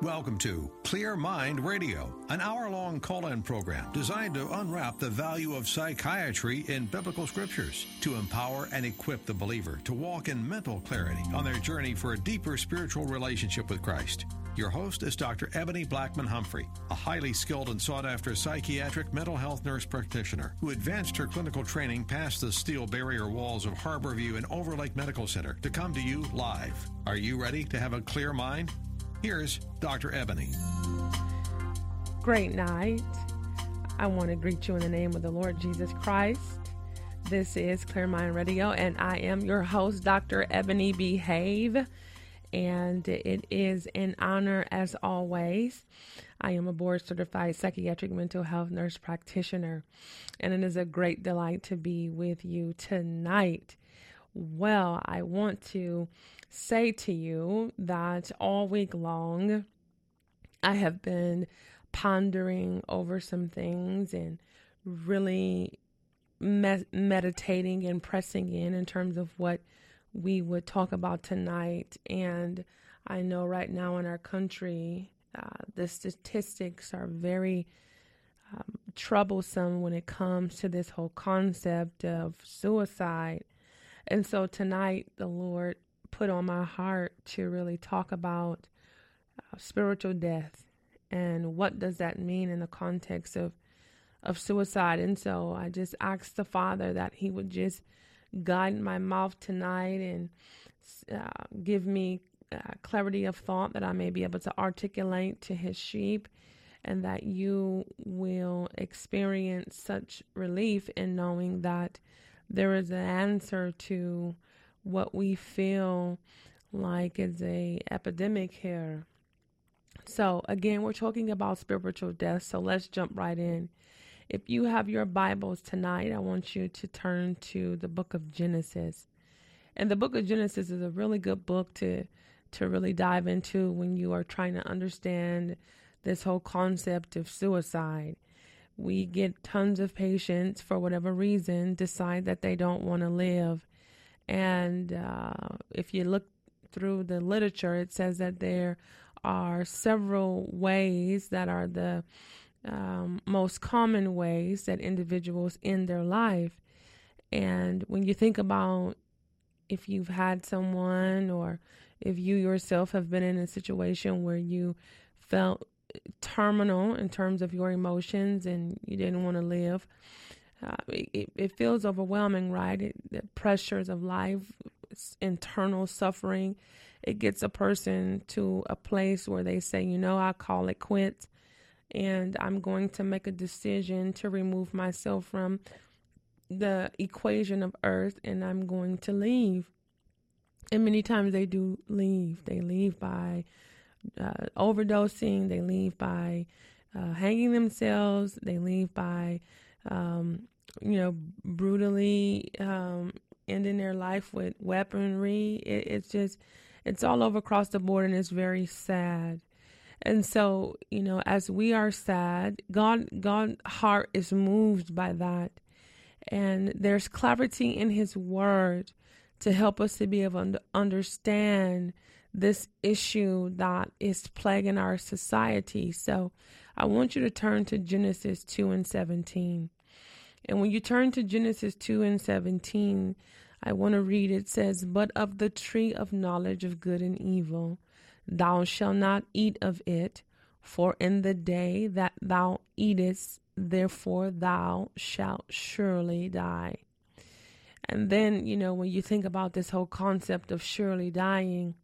Welcome to Clear Mind Radio, an hour long call in program designed to unwrap the value of psychiatry in biblical scriptures to empower and equip the believer to walk in mental clarity on their journey for a deeper spiritual relationship with Christ. Your host is Dr. Ebony Blackman Humphrey, a highly skilled and sought after psychiatric mental health nurse practitioner who advanced her clinical training past the steel barrier walls of Harborview and Overlake Medical Center to come to you live. Are you ready to have a clear mind? Here's Dr. Ebony. Great night. I want to greet you in the name of the Lord Jesus Christ. This is Clear Mind Radio, and I am your host, Dr. Ebony Behave. And it is an honor, as always. I am a board certified psychiatric mental health nurse practitioner, and it is a great delight to be with you tonight. Well, I want to say to you that all week long I have been pondering over some things and really me- meditating and pressing in in terms of what we would talk about tonight. And I know right now in our country, uh, the statistics are very um, troublesome when it comes to this whole concept of suicide. And so tonight, the Lord put on my heart to really talk about uh, spiritual death and what does that mean in the context of of suicide. And so i just asked the father that he would just guide my mouth tonight and uh, give me uh, clarity of thought that i may be able to articulate to his sheep and that you will experience such relief in knowing that there is an answer to what we feel like is a epidemic here. So again, we're talking about spiritual death. So let's jump right in. If you have your Bibles tonight, I want you to turn to the book of Genesis. And the book of Genesis is a really good book to to really dive into when you are trying to understand this whole concept of suicide. We get tons of patients for whatever reason decide that they don't want to live and uh, if you look through the literature, it says that there are several ways that are the um, most common ways that individuals end their life. And when you think about if you've had someone or if you yourself have been in a situation where you felt terminal in terms of your emotions and you didn't want to live, uh, it, it, feels overwhelming, right? It, the pressures of life, internal suffering, it gets a person to a place where they say, you know, I call it quits, and I'm going to make a decision to remove myself from the equation of earth, and I'm going to leave. And many times they do leave. They leave by uh, overdosing. They leave by uh, hanging themselves. They leave by um, you know, brutally um, ending their life with weaponry. It, it's just, it's all over across the board, and it's very sad. And so, you know, as we are sad, God, God's heart is moved by that, and there's clarity in His Word to help us to be able to understand this issue that is plaguing our society. So, I want you to turn to Genesis 2 and 17. And when you turn to Genesis 2 and 17, I want to read it says, But of the tree of knowledge of good and evil, thou shalt not eat of it, for in the day that thou eatest, therefore thou shalt surely die. And then, you know, when you think about this whole concept of surely dying,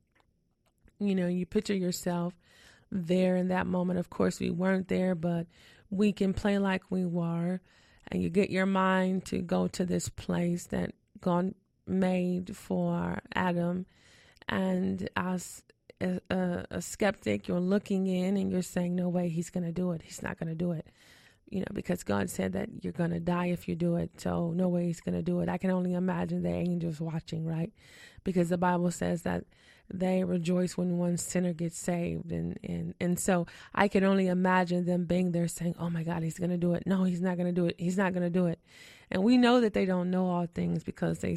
you know, you picture yourself there in that moment. Of course, we weren't there, but we can play like we were and you get your mind to go to this place that God made for Adam. And as a, a, a skeptic, you're looking in and you're saying, no way, he's going to do it. He's not going to do it. you know, because God said that you're going to die if you do it. So no way he's going to do it. I can only imagine the angels watching, right? Because the Bible says that they rejoice when one sinner gets saved. And, and, and so I can only imagine them being there saying, oh my God, he's going to do it. No, he's not going to do it. He's not going to do it. And we know that they don't know all things because they,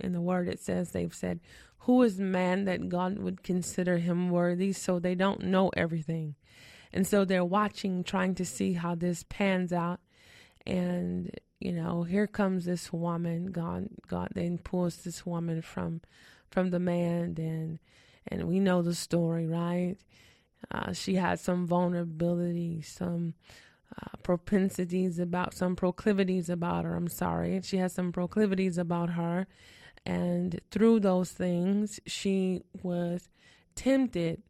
in the word, it says they've said, who is man that God would consider him worthy? So they don't know everything. And so they're watching, trying to see how this pans out. And, you know, here comes this woman. God God then pulls this woman from from the man and and we know the story, right? Uh, she had some vulnerability, some uh, propensities about some proclivities about her. I'm sorry. She has some proclivities about her. And through those things, she was tempted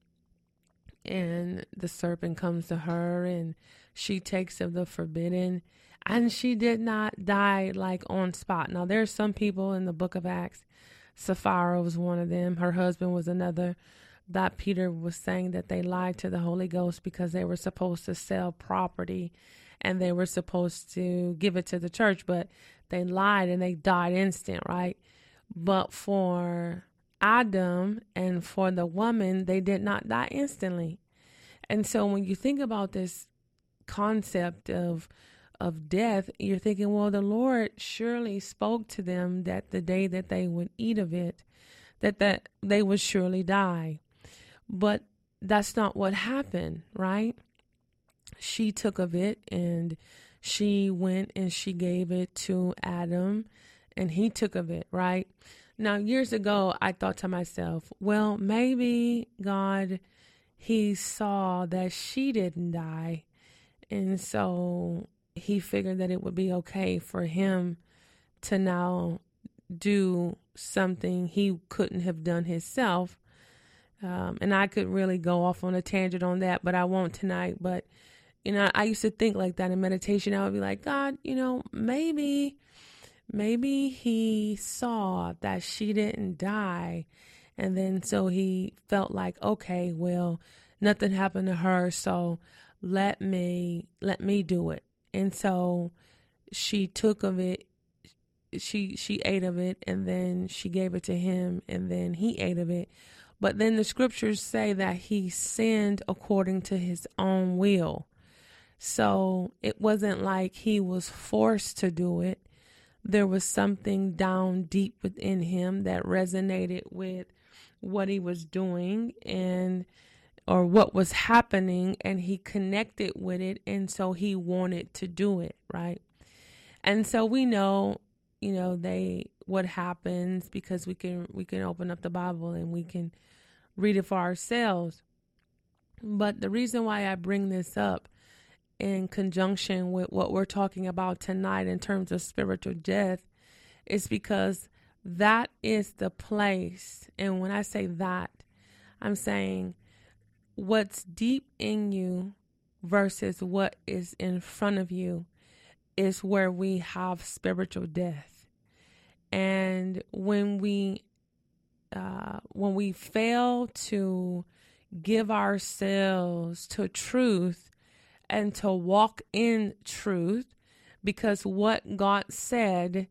and the serpent comes to her and she takes of the forbidden and she did not die like on spot. Now there's some people in the book of Acts. Sapphira was one of them. Her husband was another. That Peter was saying that they lied to the Holy Ghost because they were supposed to sell property and they were supposed to give it to the church, but they lied and they died instant, right? But for Adam and for the woman, they did not die instantly. And so when you think about this concept of of death, you're thinking, well, the Lord surely spoke to them that the day that they would eat of it, that that they would surely die. But that's not what happened, right? She took of it and she went and she gave it to Adam and he took of it, right? Now, years ago, I thought to myself, well, maybe God, he saw that she didn't die. And so he figured that it would be okay for him to now do something he couldn't have done himself. Um, and I could really go off on a tangent on that, but I won't tonight. But, you know, I used to think like that in meditation. I would be like, God, you know, maybe maybe he saw that she didn't die and then so he felt like okay well nothing happened to her so let me let me do it and so she took of it she she ate of it and then she gave it to him and then he ate of it. But then the scriptures say that he sinned according to his own will. So it wasn't like he was forced to do it. There was something down deep within him that resonated with what he was doing. And or what was happening and he connected with it and so he wanted to do it right and so we know you know they what happens because we can we can open up the bible and we can read it for ourselves but the reason why i bring this up in conjunction with what we're talking about tonight in terms of spiritual death is because that is the place. And when I say that, I'm saying what's deep in you versus what is in front of you is where we have spiritual death. And when we uh, when we fail to give ourselves to truth and to walk in truth because what God said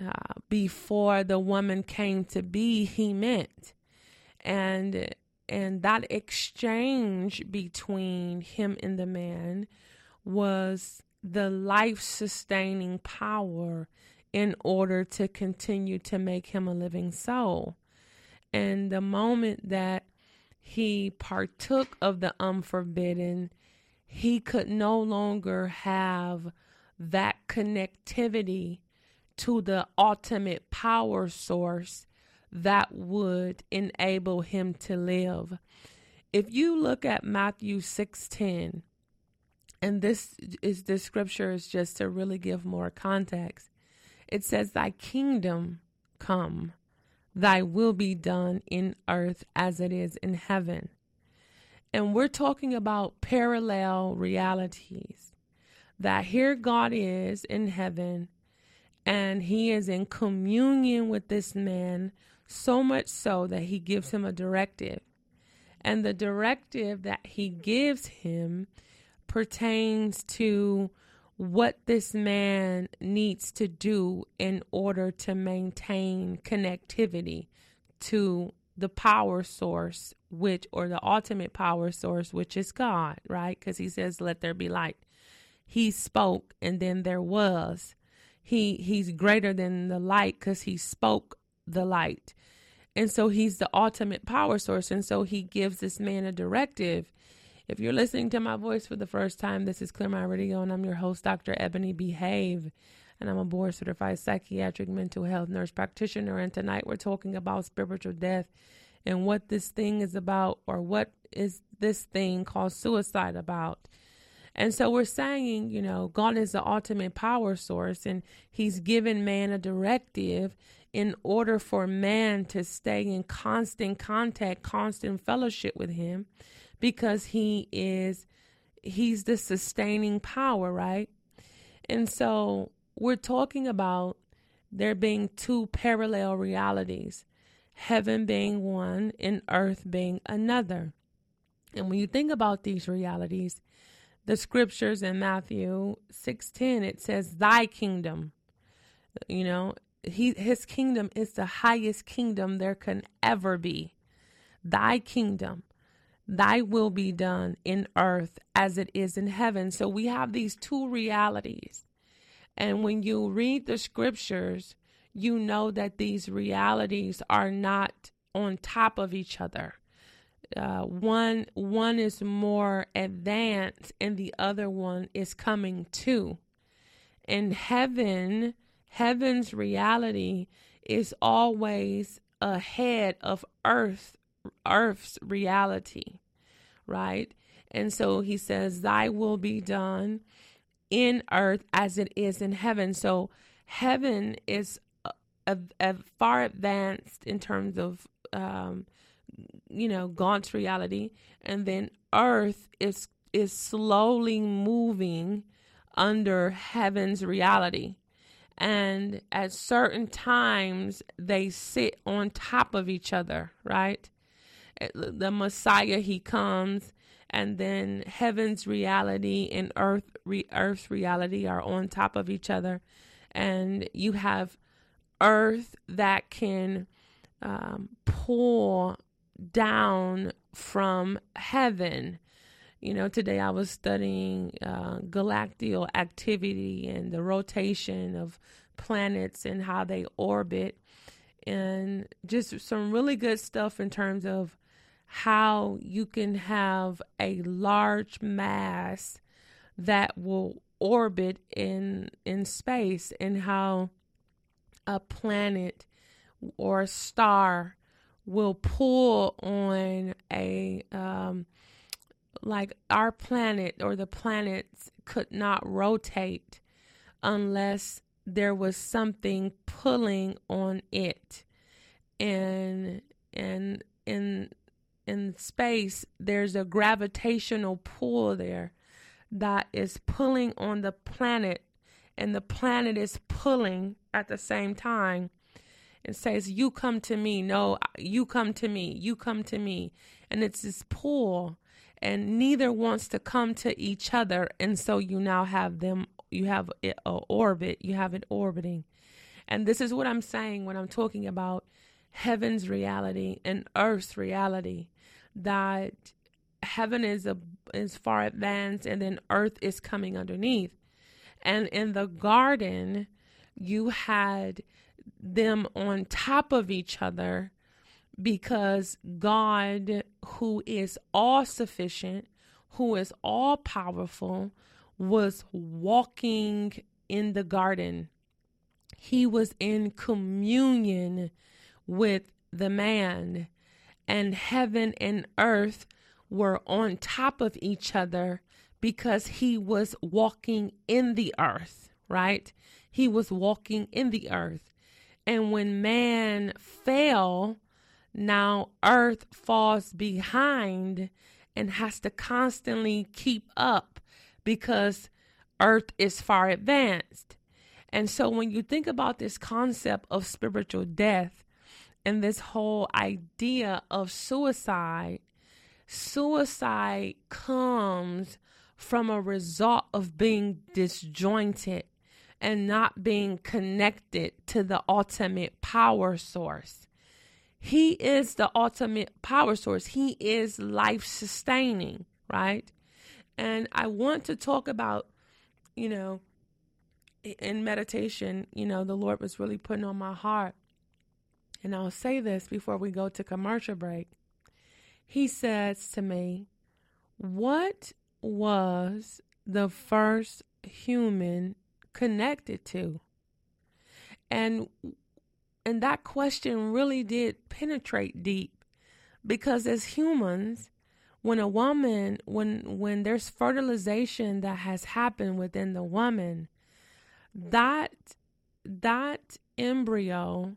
uh, before the woman came to be, he meant. And and that exchange between him and the man was the life sustaining power in order to continue to make him a living soul. And the moment that he partook of the unforbidden, he could no longer have that connectivity to the ultimate power source that would enable him to live. If you look at Matthew 6:10, and this is the scripture is just to really give more context. It says thy kingdom come, thy will be done in earth as it is in heaven. And we're talking about parallel realities that here God is in heaven and he is in communion with this man, so much so that he gives him a directive. And the directive that he gives him pertains to what this man needs to do in order to maintain connectivity to the power source which or the ultimate power source which is God, right? Cuz he says let there be light. He spoke and then there was. He he's greater than the light cuz he spoke the light. And so he's the ultimate power source and so he gives this man a directive if you're listening to my voice for the first time, this is Clear Mind Radio, and I'm your host, Dr. Ebony Behave, and I'm a board certified psychiatric mental health nurse practitioner. And tonight we're talking about spiritual death and what this thing is about, or what is this thing called suicide about. And so we're saying, you know, God is the ultimate power source, and He's given man a directive in order for man to stay in constant contact, constant fellowship with Him because he is he's the sustaining power, right? And so we're talking about there being two parallel realities, heaven being one and earth being another. And when you think about these realities, the scriptures in Matthew 6:10 it says thy kingdom. You know, he his kingdom is the highest kingdom there can ever be. Thy kingdom. Thy will be done in earth as it is in heaven. So we have these two realities. And when you read the scriptures, you know that these realities are not on top of each other. Uh, one one is more advanced and the other one is coming too. In heaven, heaven's reality is always ahead of earth earth's reality, right? And so he says, Thy will be done in earth as it is in heaven. So heaven is a, a, a far advanced in terms of, um, you know, God's reality. And then earth is is slowly moving under heaven's reality. And at certain times, they sit on top of each other, right? the Messiah, he comes, and then heaven's reality and earth re- earth's reality are on top of each other, and you have earth that can um, pull down from heaven. You know, today I was studying uh, galactical activity and the rotation of planets and how they orbit, and just some really good stuff in terms of how you can have a large mass that will orbit in in space and how a planet or a star will pull on a um, like our planet or the planets could not rotate unless there was something pulling on it and and in in space, there's a gravitational pull there that is pulling on the planet, and the planet is pulling at the same time. It says, You come to me. No, you come to me. You come to me. And it's this pull, and neither wants to come to each other. And so you now have them, you have an orbit, you have it orbiting. And this is what I'm saying when I'm talking about heaven's reality and earth's reality that heaven is a is far advanced and then earth is coming underneath. And in the garden, you had them on top of each other because God, who is all sufficient, who is all powerful, was walking in the garden. He was in communion with the man and heaven and earth were on top of each other because he was walking in the earth, right? He was walking in the earth. And when man fell, now earth falls behind and has to constantly keep up because earth is far advanced. And so when you think about this concept of spiritual death, and this whole idea of suicide, suicide comes from a result of being disjointed and not being connected to the ultimate power source. He is the ultimate power source. He is life sustaining, right? And I want to talk about, you know, in meditation, you know, the Lord was really putting on my heart. And I'll say this before we go to commercial break. He says to me, What was the first human connected to? And and that question really did penetrate deep because as humans, when a woman when when there's fertilization that has happened within the woman, that that embryo,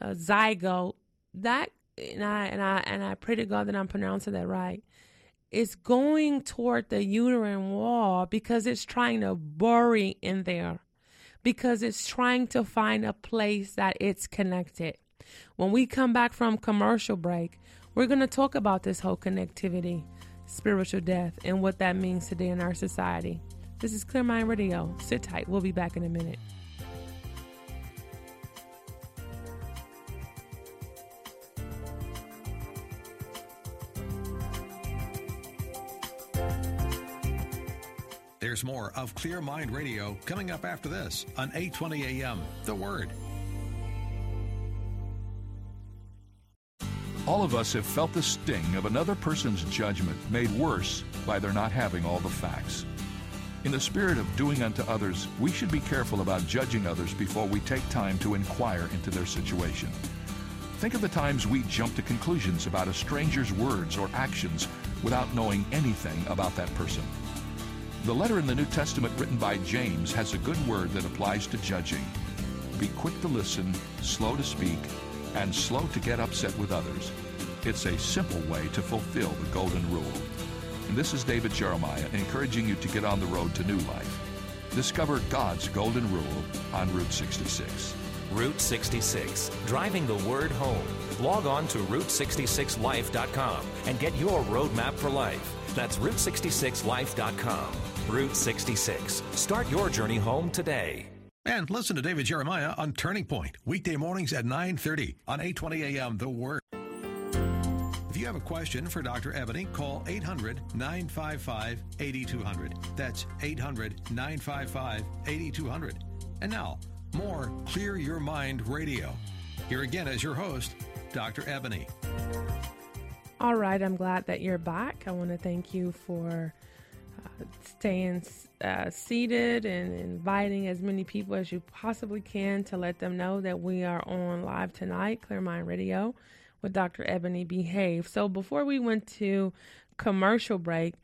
uh, zygote, that and I and I and I pray to God that I'm pronouncing that right is going toward the uterine wall because it's trying to bury in there, because it's trying to find a place that it's connected. When we come back from commercial break, we're going to talk about this whole connectivity, spiritual death, and what that means today in our society. This is Clear Mind Radio. Sit tight. We'll be back in a minute. More of Clear Mind Radio coming up after this on 820 AM. The Word. All of us have felt the sting of another person's judgment made worse by their not having all the facts. In the spirit of doing unto others, we should be careful about judging others before we take time to inquire into their situation. Think of the times we jump to conclusions about a stranger's words or actions without knowing anything about that person. The letter in the New Testament written by James has a good word that applies to judging. Be quick to listen, slow to speak, and slow to get upset with others. It's a simple way to fulfill the golden rule. And this is David Jeremiah encouraging you to get on the road to new life. Discover God's golden rule on Route 66. Route 66, driving the word home. Log on to Route66Life.com and get your roadmap for life. That's Route66Life.com. Route 66. Start your journey home today. And listen to David Jeremiah on Turning Point, weekday mornings at 9.30 on 820 AM The Word. If you have a question for Dr. Ebony, call 800 955 8200. That's 800 955 8200. And now, more Clear Your Mind Radio. Here again is your host, Dr. Ebony. All right, I'm glad that you're back. I want to thank you for staying uh, seated and inviting as many people as you possibly can to let them know that we are on live tonight, Clear Mind Radio, with Dr. Ebony Behave. So before we went to commercial break,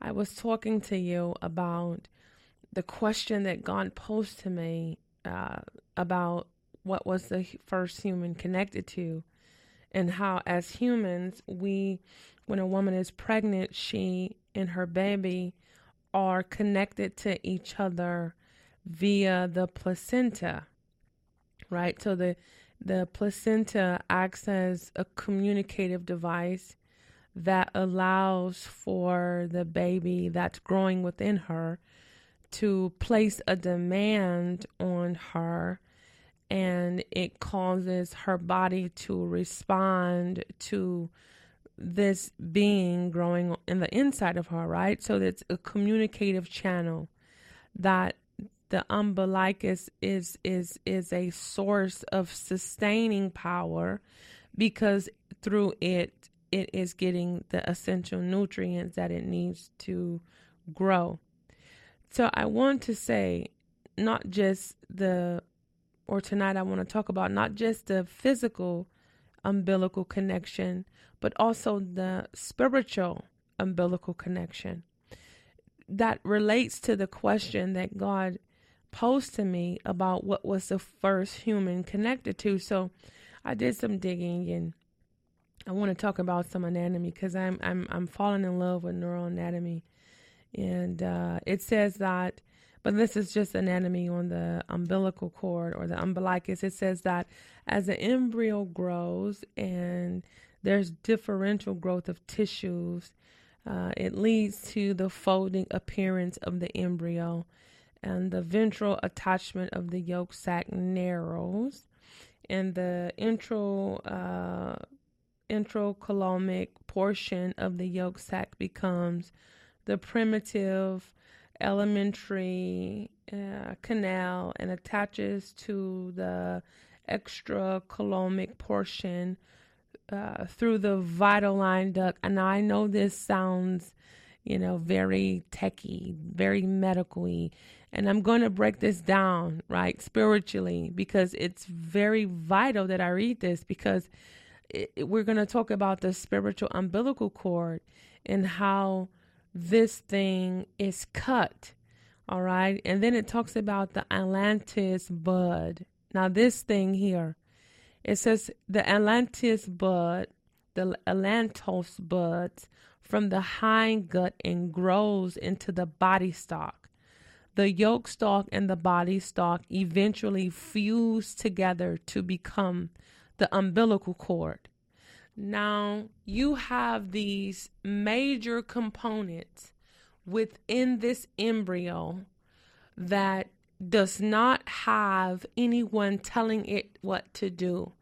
I was talking to you about the question that God posed to me uh, about what was the first human connected to and how as humans we when a woman is pregnant she and her baby are connected to each other via the placenta right? So the the placenta acts as a communicative device that allows for the baby that's growing within her to place a demand on her and it causes her body to respond to this being growing in the inside of her, right? So it's a communicative channel that the umbilicus is is is a source of sustaining power because through it it is getting the essential nutrients that it needs to grow. So I want to say not just the or tonight I want to talk about not just the physical umbilical connection, but also the spiritual umbilical connection that relates to the question that God posed to me about what was the first human connected to. So I did some digging and I want to talk about some anatomy because I'm I'm I'm falling in love with neural anatomy, and uh, it says that but this is just anatomy on the umbilical cord or the umbilicus. It says that as the embryo grows and there's differential growth of tissues, Uh, it leads to the folding appearance of the embryo, and the ventral attachment of the yolk sac narrows, and the intro uh, portion of the yolk sac becomes the primitive alimentary uh, canal and attaches to the extracoelomic portion uh, through the vitelline duct. And I know this sounds, you know, very techy, very medically. And I'm going to break this down, right, spiritually, because it's very vital that I read this because it, we're going to talk about the spiritual umbilical cord and how this thing is cut. All right. And then it talks about the allantois bud. Now, this thing here, it says the allantois bud, the allantois buds from the hind gut and grows into the body stalk. The yolk stalk and the body stalk eventually fuse together to become the umbilical cord. Now, you have these major components within this embryo that does not have anyone telling it what to do.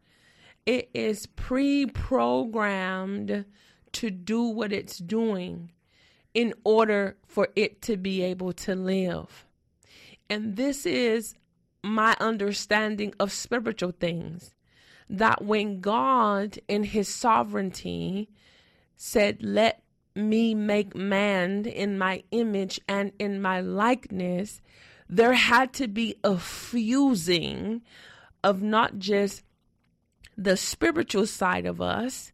It is pre programmed to do what it's doing in order for it to be able to live. And this is my understanding of spiritual things that when God, in his sovereignty, said, Let me make man in my image and in my likeness, there had to be a fusing of not just the spiritual side of us,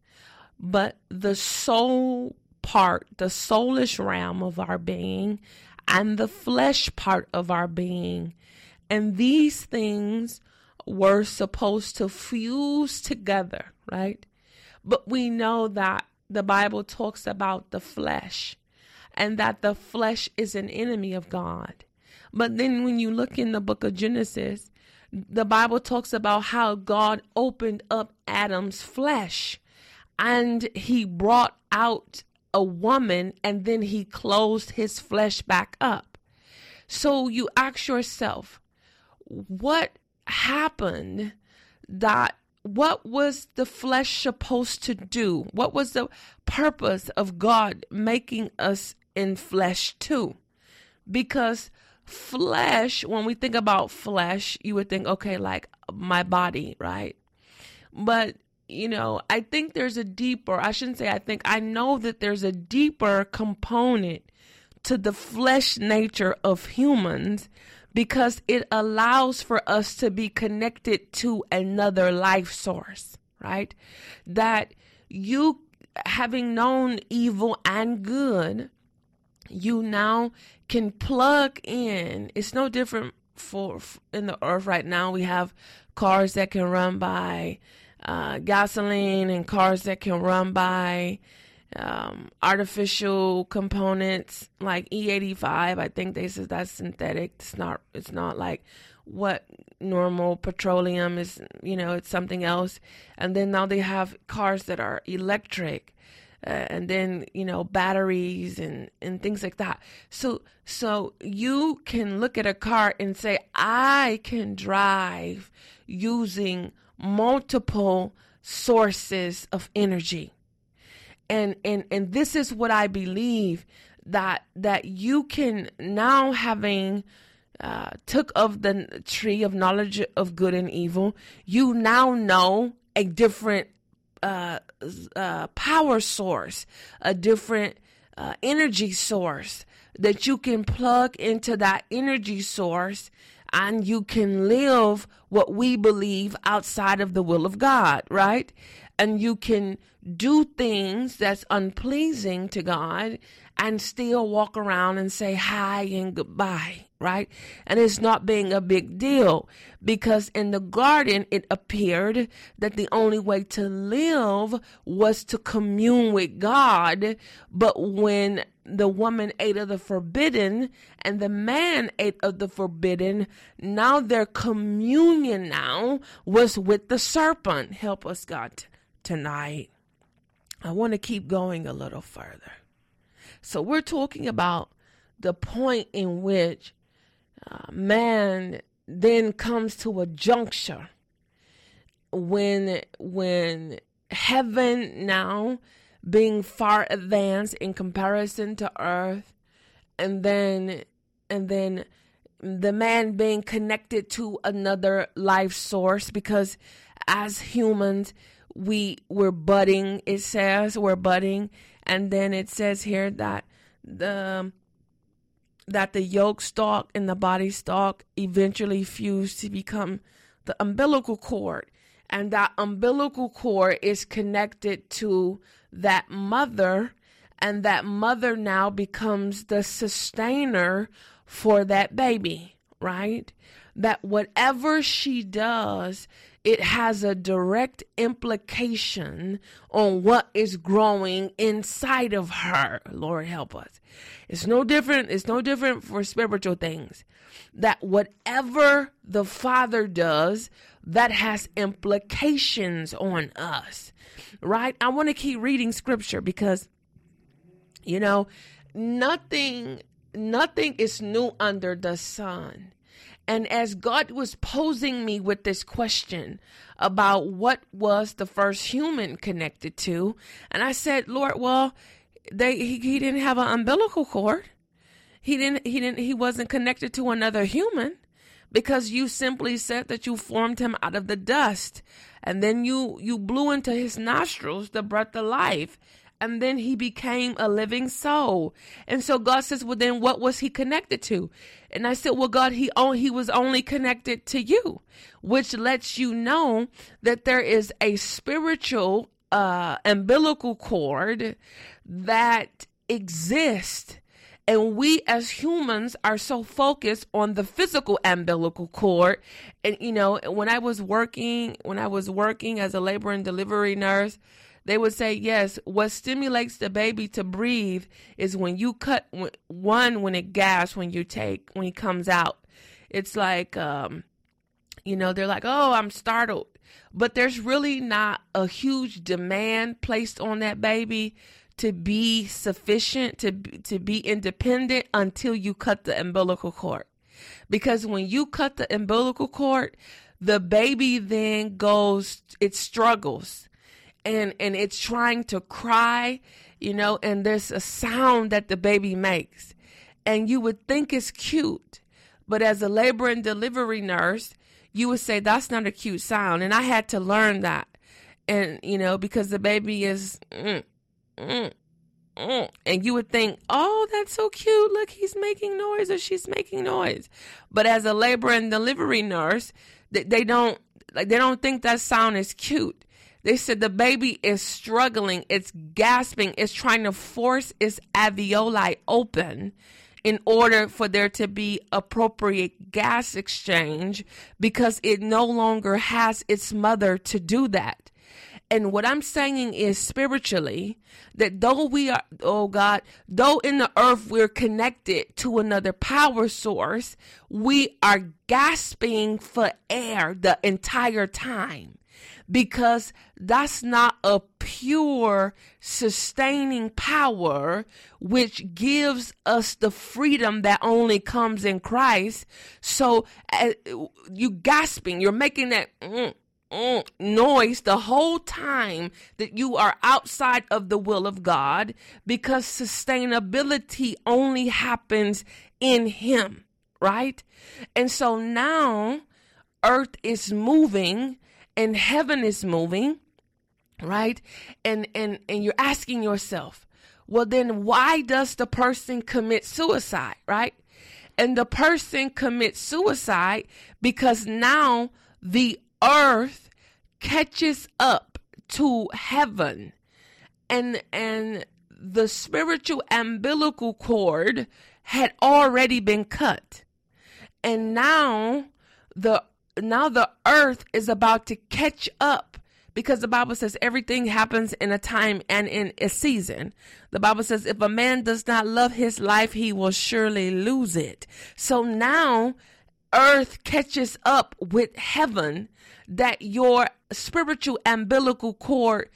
but the soul part, the soulish realm of our being, and the flesh part of our being. And these things were supposed to fuse together, right? But we know that the Bible talks about the flesh and that the flesh is an enemy of God. But then when you look in the book of Genesis, the Bible talks about how God opened up Adam's flesh and he brought out a woman and then he closed his flesh back up. So you ask yourself, what happened that what was the flesh supposed to do? What was the purpose of God making us in flesh too? Because flesh, when we think about flesh, you would think, okay, like my body, right? But, you know, I think there's a deeper, I shouldn't say I think, I know that there's a deeper component to the flesh nature of humans because it allows for us to be connected to another life source, right? That you, having known evil and good, you now can plug in. It's no different for in the earth right now. We have cars that can run by uh, gasoline and cars that can run by um, artificial components like E85. I think they said that's synthetic. It's not. It's not like what normal petroleum is. You know, it's something else. And then now they have cars that are electric. Uh, and then you know batteries and and things like that so so you can look at a car and say i can drive using multiple sources of energy and and and this is what I believe that that you can now having uh, took of the tree of knowledge of good and evil, you now know a different uh, uh, power source, a different uh, energy source that you can plug into that energy source and you can live what we believe outside of the will of God, right? And you can do things that's unpleasing to God and still walk around and say hi and goodbye, right? And it's not being a big deal because in the garden it appeared that the only way to live was to commune with God. But when the woman ate of the forbidden and the man ate of the forbidden, now their communion now was with the serpent. Help us, God, tonight. I want to keep going a little further. So we're talking about the point in which uh, man then comes to a juncture when when heaven now being far advanced in comparison to earth and then and then the man being connected to another life source because as humans we we're budding it says we're budding. And then it says here that the that the yolk stalk and the body stalk eventually fuse to become the umbilical cord. And that umbilical cord is connected to that mother. And that mother now becomes the sustainer for that baby, right? That whatever she does, it has a direct implication on what is growing inside of her. Lord help us. It's no different. It's no different for spiritual things. That whatever the Father does, that has implications on us, right? I want to keep reading scripture because, you know, nothing, nothing is new under the sun. And as God was posing me with this question about what was the first human connected to, and I said, Lord, well, they he, he didn't have an umbilical cord. He didn't he didn't he wasn't connected to another human because you simply said that you formed him out of the dust and then you you blew into his nostrils the breath of life and then he became a living soul. And so God says, well, then what was he connected to? And I said, well, God, he only, he was only connected to you, which lets you know that there is a spiritual, uh, umbilical cord that exists and we as humans are so focused on the physical umbilical cord. And, you know, when I was working, when I was working as a labor and delivery nurse, they would say, yes, what stimulates the baby to breathe is when you cut one, when it gasps, when you take, when he comes out. It's like, um, you know, they're like, oh, I'm startled. But there's really not a huge demand placed on that baby to be sufficient to to be independent until you cut the umbilical cord because when you cut the umbilical cord the baby then goes it struggles and and it's trying to cry you know and there's a sound that the baby makes and you would think it's cute but as a labor and delivery nurse you would say that's not a cute sound and i had to learn that and you know because the baby is mm, mm, mm. and you would think, oh, that's so cute. Look, he's making noise or she's making noise. But as a labor and delivery nurse, they, they don't like they don't think that sound is cute. They said the baby is struggling, it's gasping, it's trying to force its alveoli open in order for there to be appropriate gas exchange because it no longer has its mother to do that. And what I'm saying is spiritually, that though we are, oh God, though in the earth we're connected to another power source, we are gasping for air the entire time because that's not a pure sustaining power which gives us the freedom that only comes in Christ. So uh, you gasping, you're making that. Mm, mm, noise the whole time that you are outside of the will of God because sustainability only happens in Him, right? And so now earth is moving and heaven is moving, right? And and and you're asking yourself, well then why does the person commit suicide, right? And the person commits suicide because now the earth catches up to heaven and and the spiritual umbilical cord had already been cut and now the now the earth is about to catch up because the bible says everything happens in a time and in a season. The bible says if a man does not love his life he will surely lose it. So now earth catches up with heaven that your spiritual umbilical cord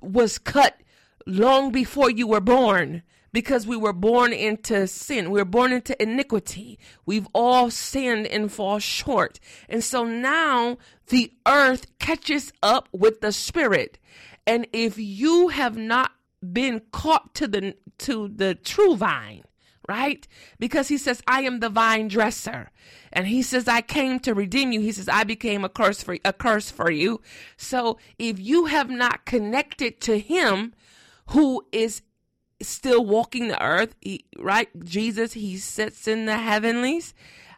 was cut long before you were born because we were born into sin. We were born into iniquity. We've all sinned and fall short. And so now the earth catches up with the spirit. And if you have not been caught to the to the true vine, right? Because he says, I am the vine dresser. And he says, I came to redeem you. He says, I became a curse for a curse for you. So if you have not connected to him who is still walking the earth, he, right? Jesus, he sits in the heavenlies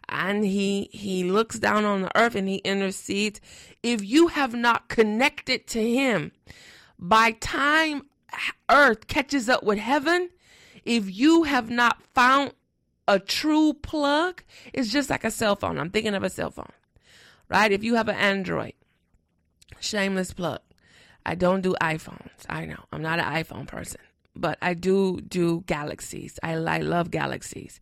and he he looks down on the earth and he intercedes. If you have not connected to him, by time earth catches up with heaven, if you have not found a true plug, it's just like a cell phone. I'm thinking of a cell phone, right? If you have an Android, shameless plug. I don't do iPhones. I know I'm not an iPhone person but I do do galaxies. I, I love galaxies.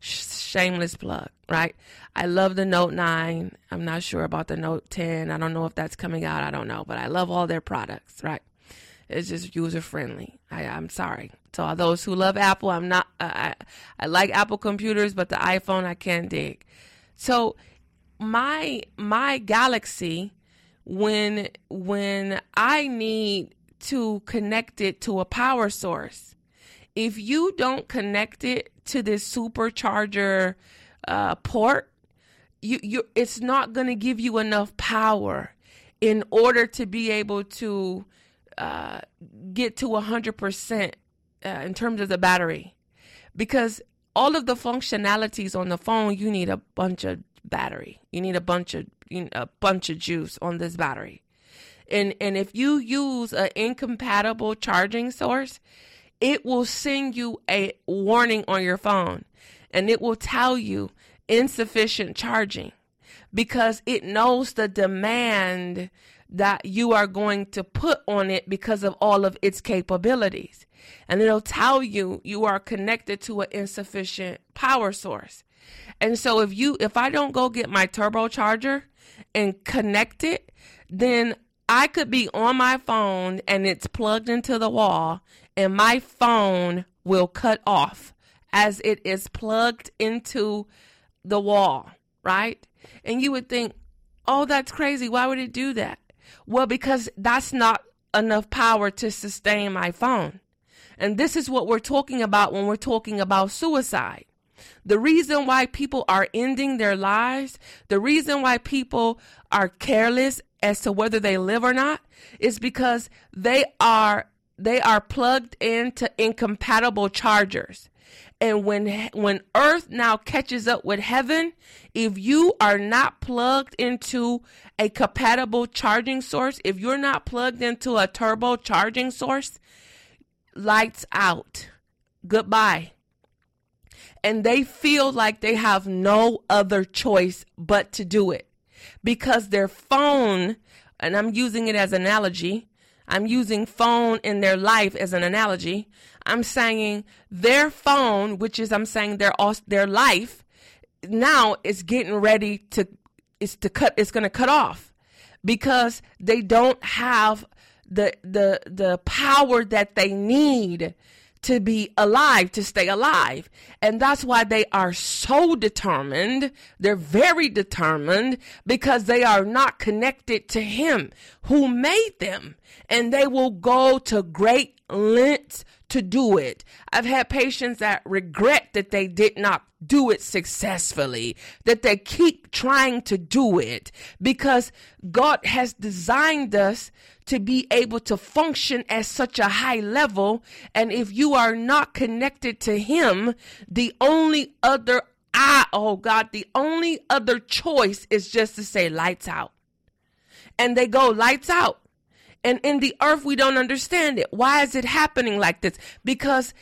Shameless plug, right? I love the Note 9. I'm not sure about the Note 10. I don't know if that's coming out. I don't know, but I love all their products, right? It's just user friendly. I, I'm sorry. To all those who love Apple, I'm not, I, I like Apple computers, but the iPhone I can't dig. So my, my Galaxy, when, when I need to connect it to a power source. If you don't connect it to this supercharger uh, port, you, you it's not going to give you enough power in order to be able to uh, get to 100% uh, in terms of the battery. Because all of the functionalities on the phone, you need a bunch of battery. You need a bunch of you a bunch of juice on this battery. And and if you use an incompatible charging source, it will send you a warning on your phone and it will tell you insufficient charging because it knows the demand that you are going to put on it because of all of its capabilities. And it'll tell you you are connected to an insufficient power source. And so if you if I don't go get my turbocharger and connect it, then I could be on my phone and it's plugged into the wall, and my phone will cut off as it is plugged into the wall, right? And you would think, oh, that's crazy. Why would it do that? Well, because that's not enough power to sustain my phone. And this is what we're talking about when we're talking about suicide. The reason why people are ending their lives, the reason why people are careless as to whether they live or not is because they are they are plugged into incompatible chargers. And when when earth now catches up with heaven, if you are not plugged into a compatible charging source, if you're not plugged into a turbo charging source, lights out. Goodbye. And they feel like they have no other choice but to do it because their phone, and I'm using it as an analogy, I'm using phone in their life as an analogy. I'm saying their phone, which is I'm saying their their life, now is getting ready to is to cut. It's going to cut off because they don't have the the the power that they need to be alive, to stay alive. And that's why they are so determined. They're very determined because they are not connected to Him who made them. And they will go to great lengths to do it. I've had patients that regret that they did not do it successfully, that they keep trying to do it because God has designed us to be able to function at such a high level. And if you are not connected to Him, the only other I, oh God, the only other choice is just to say lights out. And they go lights out. And in the earth, we don't understand it. Why is it happening like this? Because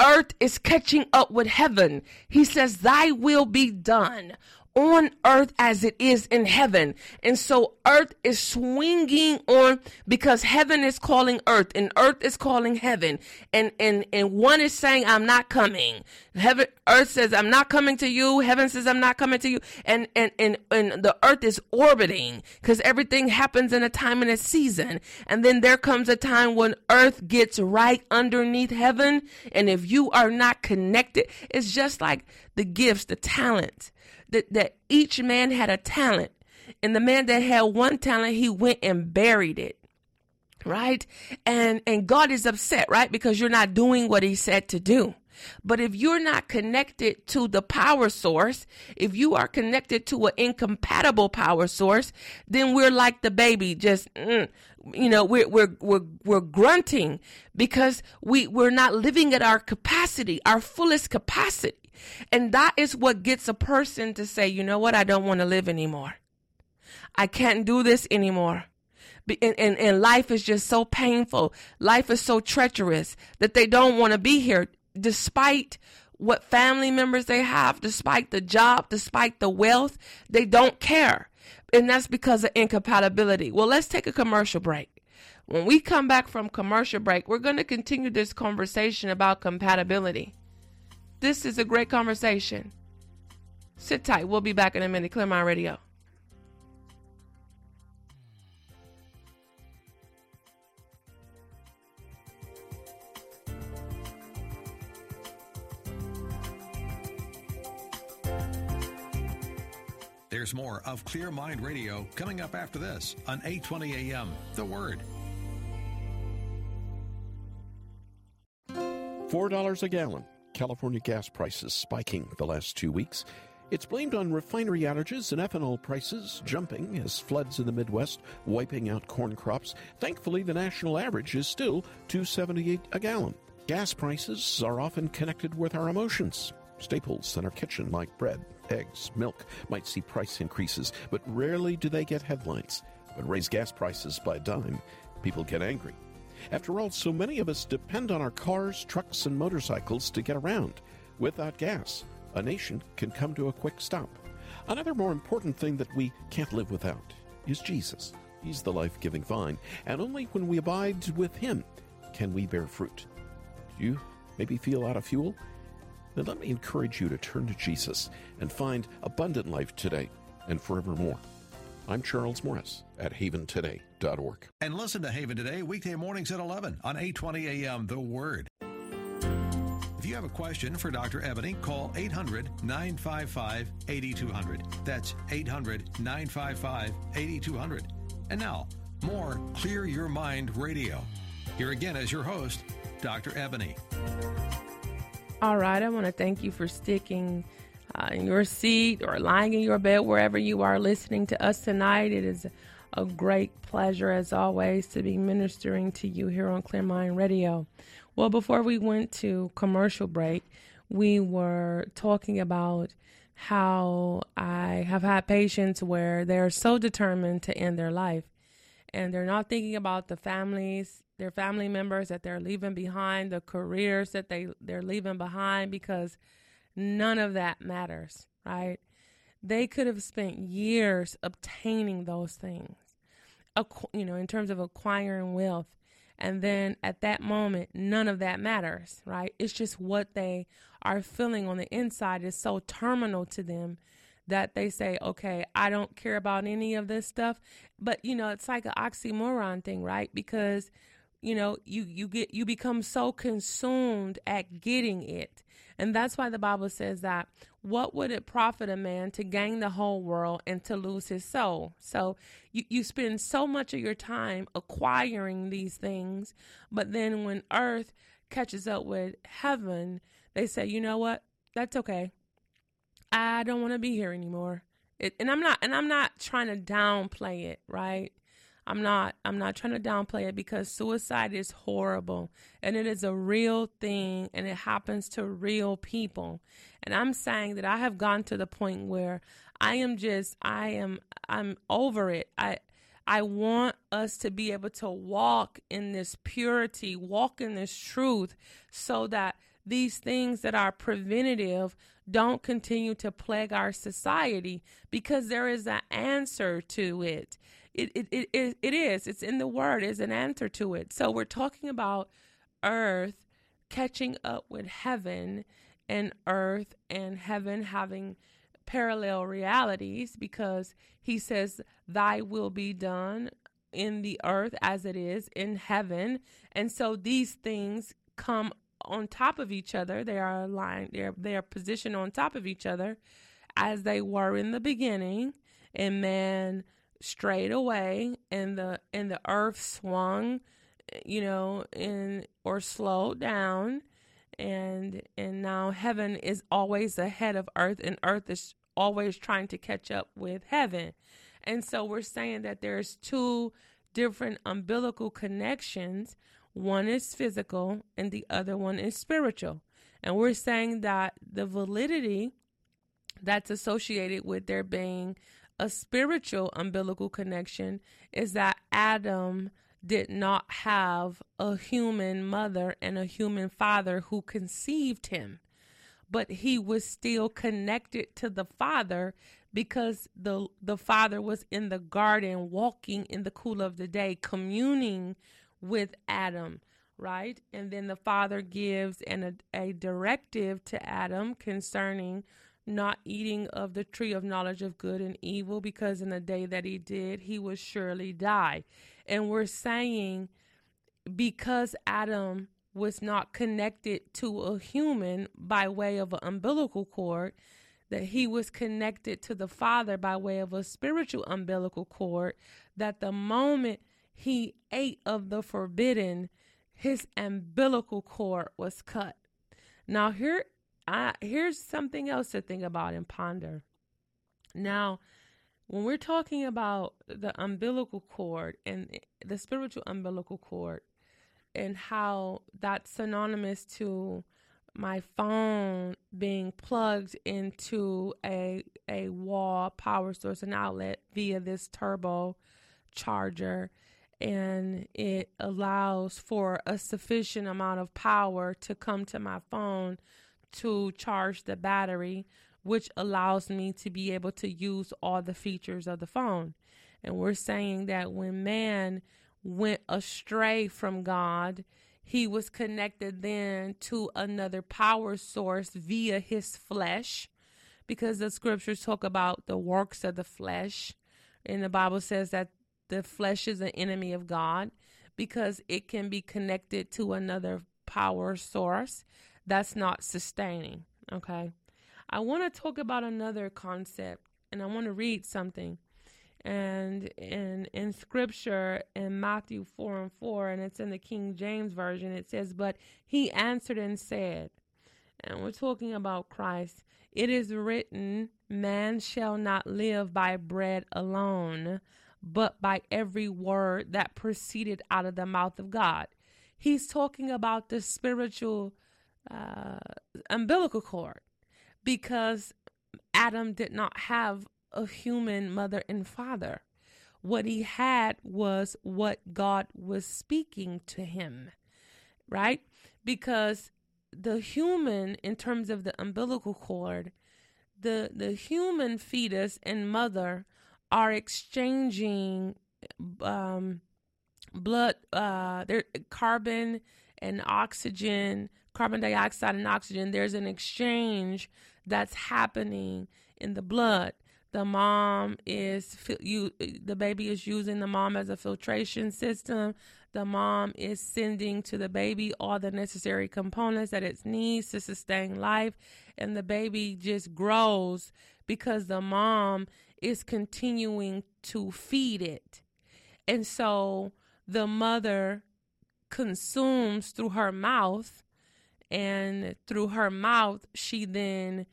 earth is catching up with heaven. He says, Thy will be done on earth as it is in heaven. And so earth is swinging on because heaven is calling earth and earth is calling heaven. And, and, and one is saying, I'm not coming. Heaven, earth says, I'm not coming to you. Heaven says, I'm not coming to you. And, and, and, and the earth is orbiting because everything happens in a time and a season. And then there comes a time when earth gets right underneath heaven. And if you are not connected, it's just like the gifts, the talents that, that each man had a talent. And the man that had one talent, he went and buried it. Right? And and God is upset, right? Because you're not doing what he said to do. But if you're not connected to the power source, if you are connected to an incompatible power source, then we're like the baby, just mm, you know, we're we're we're we're grunting because we we're not living at our capacity, our fullest capacity. And that is what gets a person to say, you know what, I don't want to live anymore. I can't do this anymore. And, and, and life is just so painful. Life is so treacherous that they don't want to be here despite what family members they have, despite the job, despite the wealth. They don't care. And that's because of incompatibility. Well, let's take a commercial break. When we come back from commercial break, we're going to continue this conversation about compatibility. This is a great conversation. Sit tight. We'll be back in a minute. Clear Mind Radio. There's more of Clear Mind Radio coming up after this on 820 AM. The Word. $4 a gallon. California gas prices spiking the last two weeks. It's blamed on refinery outages and ethanol prices jumping as floods in the Midwest wiping out corn crops. Thankfully, the national average is still 278 a gallon. Gas prices are often connected with our emotions. Staples in our kitchen like bread, eggs, milk might see price increases, but rarely do they get headlines. But raise gas prices by a dime, people get angry. After all, so many of us depend on our cars, trucks, and motorcycles to get around. Without gas, a nation can come to a quick stop. Another more important thing that we can't live without is Jesus. He's the life giving vine, and only when we abide with Him can we bear fruit. Do you maybe feel out of fuel? Then let me encourage you to turn to Jesus and find abundant life today and forevermore. I'm Charles Morris at haventoday.org. And listen to Haven Today weekday mornings at 11 on 820 AM The Word. If you have a question for Dr. Ebony, call 800 955 8200. That's 800 955 8200. And now, more Clear Your Mind Radio. Here again is your host, Dr. Ebony. All right, I want to thank you for sticking uh, in your seat or lying in your bed, wherever you are listening to us tonight. It is a great pleasure, as always, to be ministering to you here on Clear Mind Radio. Well, before we went to commercial break, we were talking about how I have had patients where they're so determined to end their life and they're not thinking about the families, their family members that they're leaving behind, the careers that they, they're leaving behind because None of that matters, right? They could have spent years obtaining those things, you know, in terms of acquiring wealth. And then at that moment, none of that matters, right? It's just what they are feeling on the inside is so terminal to them that they say, okay, I don't care about any of this stuff. But, you know, it's like an oxymoron thing, right? Because, you know, you, you get, you become so consumed at getting it and that's why the Bible says that what would it profit a man to gain the whole world and to lose his soul? So you, you spend so much of your time acquiring these things, but then when earth catches up with heaven, they say, you know what? That's okay. I don't want to be here anymore. It, and I'm not and I'm not trying to downplay it, right? I'm not I'm not trying to downplay it because suicide is horrible and it is a real thing and it happens to real people. And I'm saying that I have gone to the point where I am just I am I'm over it. I I want us to be able to walk in this purity, walk in this truth so that these things that are preventative don't continue to plague our society because there is an answer to it. It, it, it, it, it is. It's in the word. Is an answer to it. So we're talking about earth catching up with heaven and earth and heaven having parallel realities because he says, Thy will be done in the earth as it is in heaven. And so these things come on top of each other. They are aligned, they're, they are positioned on top of each other as they were in the beginning. And man strayed away and the and the earth swung, you know, in or slowed down and and now heaven is always ahead of earth and earth is always trying to catch up with heaven. And so we're saying that there's two different umbilical connections. One is physical and the other one is spiritual. And we're saying that the validity that's associated with there being a spiritual umbilical connection is that Adam did not have a human mother and a human father who conceived him but he was still connected to the father because the the father was in the garden walking in the cool of the day communing with Adam right? And then the father gives an a, a directive to Adam concerning not eating of the tree of knowledge of good and evil because in the day that he did he would surely die. And we're saying because Adam was not connected to a human by way of an umbilical cord, that he was connected to the Father by way of a spiritual umbilical cord, that the moment he ate of the forbidden, his umbilical cord was cut. Now here I here's something else to think about and ponder. Now, when we're talking about the umbilical cord and the spiritual umbilical cord, and how that's synonymous to my phone being plugged into a a wall power source and outlet via this turbo charger and it allows for a sufficient amount of power to come to my phone to charge the battery which allows me to be able to use all the features of the phone and we're saying that when man went astray from God, he was connected then to another power source via his flesh, because the scriptures talk about the works of the flesh. And the Bible says that the flesh is an enemy of God because it can be connected to another power source that's not sustaining. Okay. I want to talk about another concept and I want to read something and in in scripture in Matthew 4 and 4 and it's in the King James version it says but he answered and said and we're talking about Christ it is written man shall not live by bread alone but by every word that proceeded out of the mouth of God he's talking about the spiritual uh, umbilical cord because Adam did not have a human mother and father. What he had was what God was speaking to him, right? Because the human, in terms of the umbilical cord, the the human fetus and mother are exchanging um, blood, uh, their carbon and oxygen, carbon dioxide and oxygen. There's an exchange that's happening in the blood the mom is you the baby is using the mom as a filtration system the mom is sending to the baby all the necessary components that it needs to sustain life and the baby just grows because the mom is continuing to feed it. And so the mother consumes through her mouth and through her mouth she then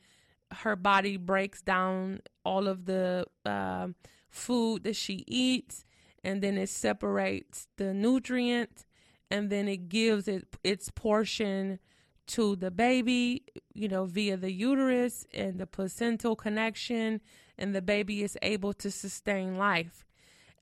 her body breaks down all of the uh, food that she eats and then it separates the nutrients and then it gives it its portion to the baby you know via the uterus and the placental connection and the baby is able to sustain life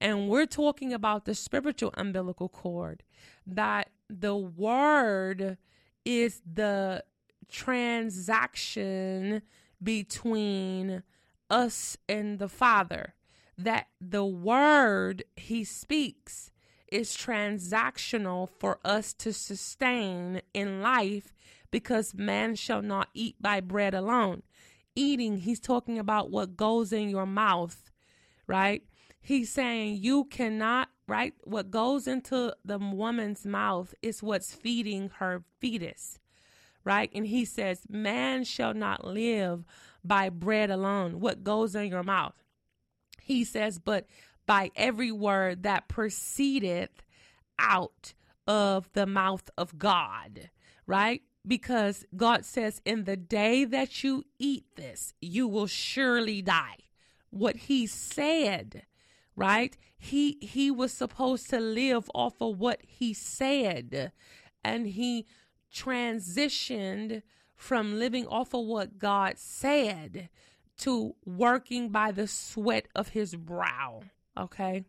and we're talking about the spiritual umbilical cord that the word is the transaction between us and the Father. That the word he speaks is transactional for us to sustain in life because man shall not eat by bread alone. Eating, he's talking about what goes in your mouth, right? He's saying you cannot, right? What goes into the woman's mouth is what's feeding her fetus right? And he says, Man shall not live by bread alone, what goes in your mouth. He says, But by every word that proceedeth out of the mouth of God, right? Because God says, In the day that you eat this, you will surely die. What he said, right? He he was supposed to live off of what he said. And he transitioned from living off of what God said to working by the sweat of his brow. Okay.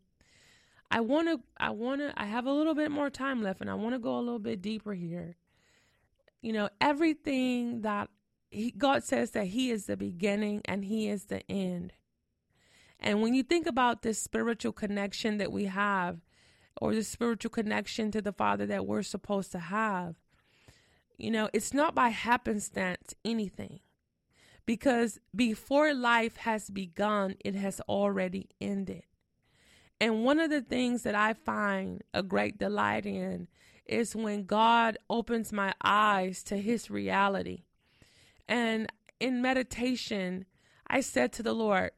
I want to, I want to, I have a little bit more time left and I want to go a little bit deeper here. You know, everything that he, God says that he is the beginning and he is the end. And when you think about this spiritual connection that we have, or the spiritual connection to the Father that we're supposed to have, you know, it's not by happenstance anything. Because before life has begun, it has already ended. And one of the things that I find a great delight in is when God opens my eyes to his reality. And in meditation, I said to the Lord,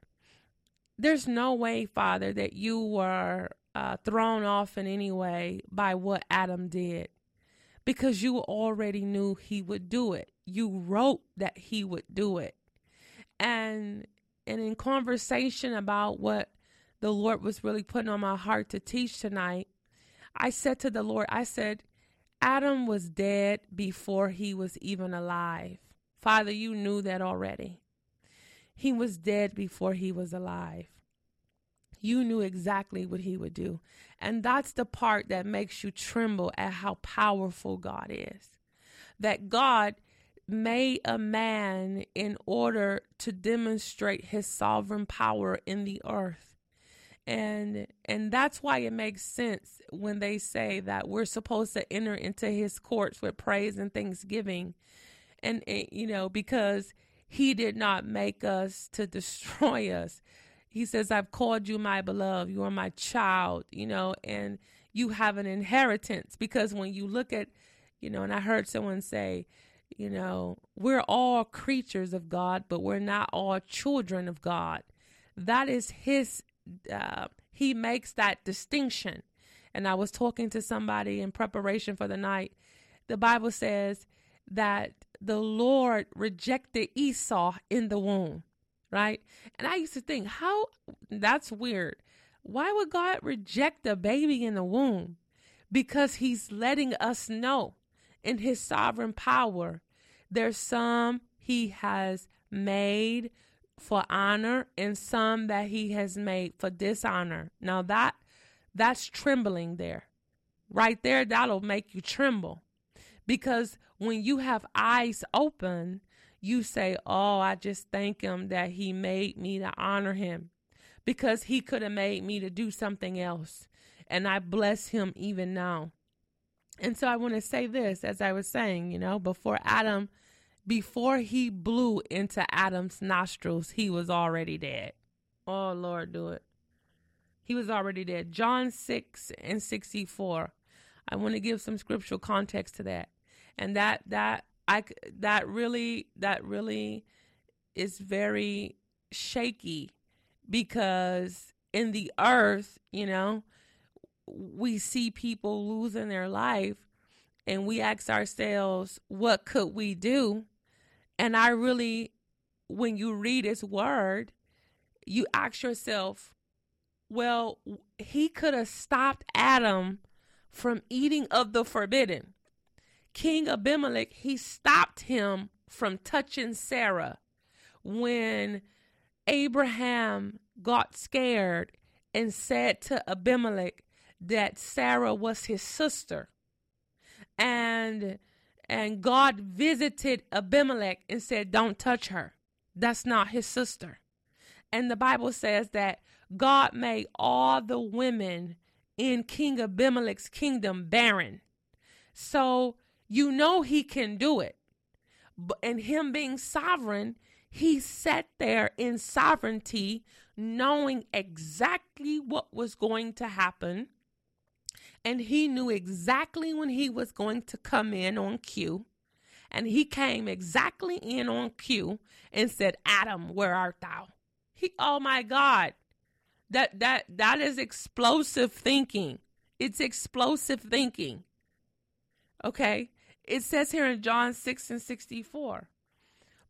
There's no way, Father, that you were uh, thrown off in any way by what Adam did because you already knew he would do it. You wrote that he would do it. And and in conversation about what the Lord was really putting on my heart to teach tonight, I said to the Lord, I said, Adam was dead before he was even alive. Father, you knew that already. He was dead before he was alive. You knew exactly what he would do. And that's the part that makes you tremble at how powerful God is. That God made a man in order to demonstrate his sovereign power in the earth. And and that's why it makes sense when they say that we're supposed to enter into his courts with praise and thanksgiving. And, and you know, because he did not make us to destroy us he says, I've called you my beloved. You are my child, you know, and you have an inheritance. Because when you look at, you know, and I heard someone say, you know, we're all creatures of God, but we're not all children of God. That is his, uh, he makes that distinction. And I was talking to somebody in preparation for the night. The Bible says that the Lord rejected Esau in the womb right? And I used to think, how that's weird. Why would God reject a baby in the womb? Because he's letting us know in his sovereign power, there's some he has made for honor and some that he has made for dishonor. Now that that's trembling there. Right there that'll make you tremble. Because when you have eyes open, you say, Oh, I just thank him that he made me to honor him because he could have made me to do something else. And I bless him even now. And so I want to say this, as I was saying, you know, before Adam, before he blew into Adam's nostrils, he was already dead. Oh, Lord, do it. He was already dead. John 6 and 64. I want to give some scriptural context to that. And that, that I that really that really is very shaky because in the earth, you know, we see people losing their life and we ask ourselves, what could we do? And I really, when you read his word, you ask yourself, well, he could have stopped Adam from eating of the forbidden. King Abimelech, he stopped him from touching Sarah when Abraham got scared and said to Abimelech that Sarah was his sister. And and God visited Abimelech and said, Don't touch her. That's not his sister. And the Bible says that God made all the women in King Abimelech's kingdom barren. So you know he can do it. And him being sovereign, he sat there in sovereignty, knowing exactly what was going to happen. And he knew exactly when he was going to come in on cue. And he came exactly in on cue and said, Adam, where art thou? He, oh my God. That that that is explosive thinking. It's explosive thinking. Okay? It says here in John 6 and 64.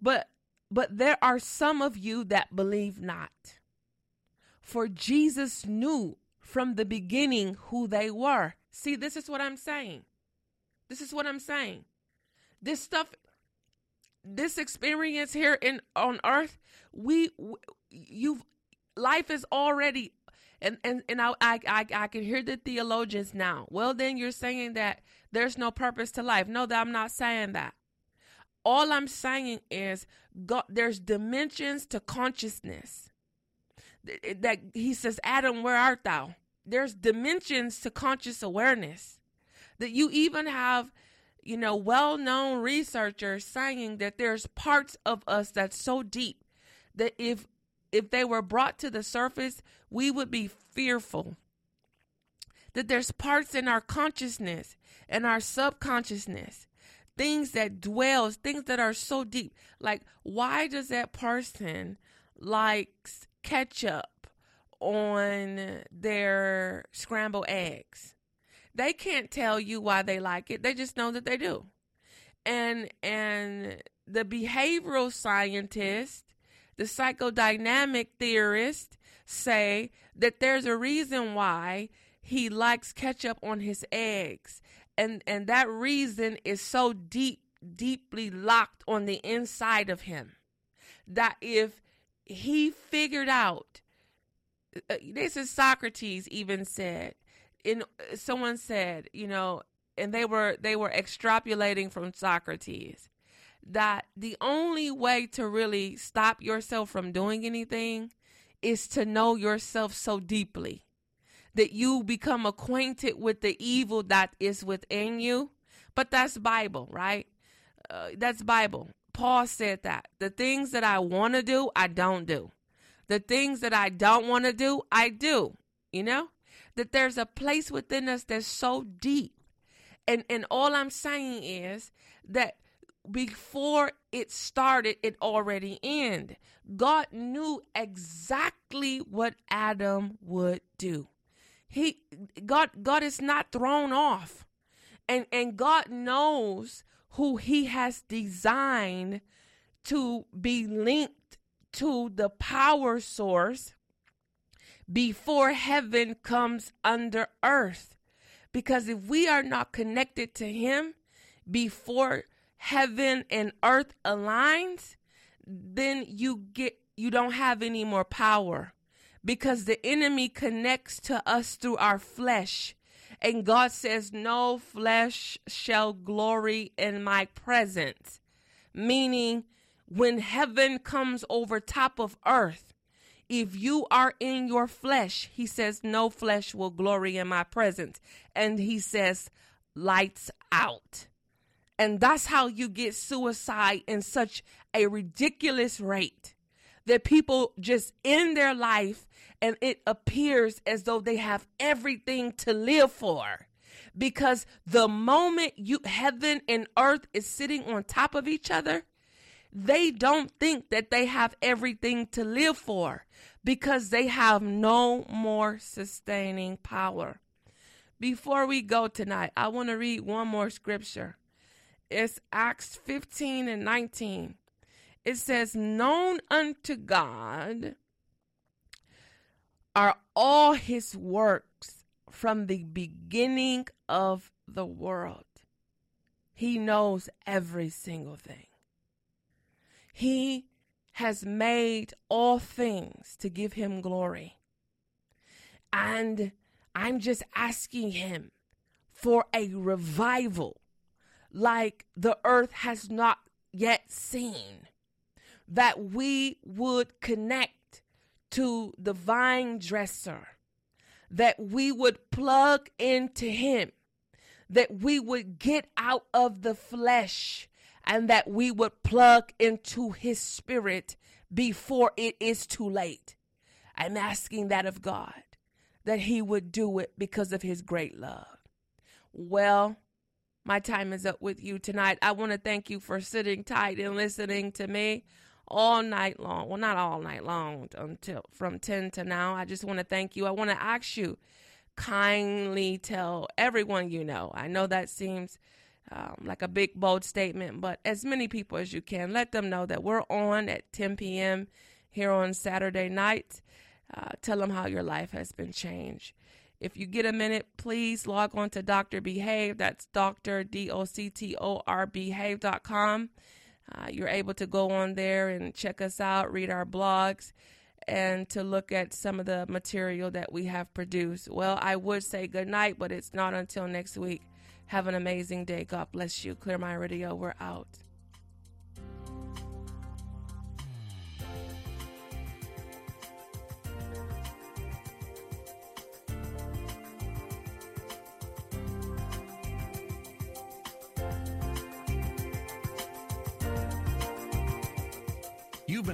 But but there are some of you that believe not. For Jesus knew from the beginning who they were. See, this is what I'm saying. This is what I'm saying. This stuff this experience here in on earth, we you've life is already and and and I, I I I can hear the theologians now. Well, then you're saying that there's no purpose to life. No, that I'm not saying that. All I'm saying is God. There's dimensions to consciousness. Eh, that he says, Adam, where art thou? There's dimensions to conscious awareness. That you even have, you know, well-known researchers saying that there's parts of us that's so deep that if if they were brought to the surface, we would be fearful. That there's parts in our consciousness and our subconsciousness, things that dwells, things that are so deep. Like, why does that person likes ketchup on their scrambled eggs? They can't tell you why they like it. They just know that they do. And and the behavioral scientist, the psychodynamic theorist say that there's a reason why he likes ketchup on his eggs. And and that reason is so deep deeply locked on the inside of him that if he figured out uh, this is Socrates even said in someone said, you know, and they were they were extrapolating from Socrates that the only way to really stop yourself from doing anything is to know yourself so deeply that you become acquainted with the evil that is within you. But that's Bible, right? Uh, that's Bible. Paul said that. The things that I want to do, I don't do. The things that I don't want to do, I do. You know? That there's a place within us that's so deep. And and all I'm saying is that before it started, it already ended. God knew exactly what Adam would do. He God God is not thrown off. And and God knows who he has designed to be linked to the power source before heaven comes under earth. Because if we are not connected to him before heaven and earth aligns, then you get you don't have any more power because the enemy connects to us through our flesh. And God says, No flesh shall glory in my presence. Meaning, when heaven comes over top of earth, if you are in your flesh, he says, No flesh will glory in my presence. And he says, Lights out. And that's how you get suicide in such a ridiculous rate that people just end their life and it appears as though they have everything to live for. Because the moment you heaven and earth is sitting on top of each other, they don't think that they have everything to live for because they have no more sustaining power. Before we go tonight, I want to read one more scripture. It's Acts 15 and 19. It says, Known unto God are all his works from the beginning of the world. He knows every single thing. He has made all things to give him glory. And I'm just asking him for a revival like the earth has not yet seen. That we would connect to the vine dresser, that we would plug into him, that we would get out of the flesh, and that we would plug into his spirit before it is too late. I'm asking that of God, that he would do it because of his great love. Well, my time is up with you tonight. I want to thank you for sitting tight and listening to me all night long. Well, not all night long until from 10 to now. I just want to thank you. I want to ask you kindly tell everyone you know. I know that seems um, like a big, bold statement, but as many people as you can, let them know that we're on at 10 p.m. here on Saturday night. Uh, tell them how your life has been changed. If you get a minute, please log on to Dr. Behave. That's Dr. D O C T O R Behave.com. Uh, you're able to go on there and check us out, read our blogs, and to look at some of the material that we have produced. Well, I would say good night, but it's not until next week. Have an amazing day. God bless you. Clear Mind Radio. We're out.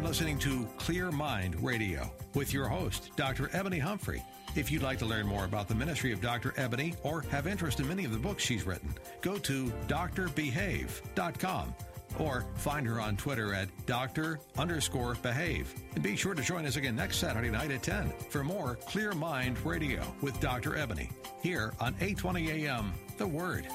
Listening to Clear Mind Radio with your host, Dr. Ebony Humphrey. If you'd like to learn more about the ministry of Dr. Ebony or have interest in many of the books she's written, go to drbehave.com or find her on Twitter at Dr. underscore behave. And be sure to join us again next Saturday night at 10 for more Clear Mind Radio with Dr. Ebony here on 820 AM The Word.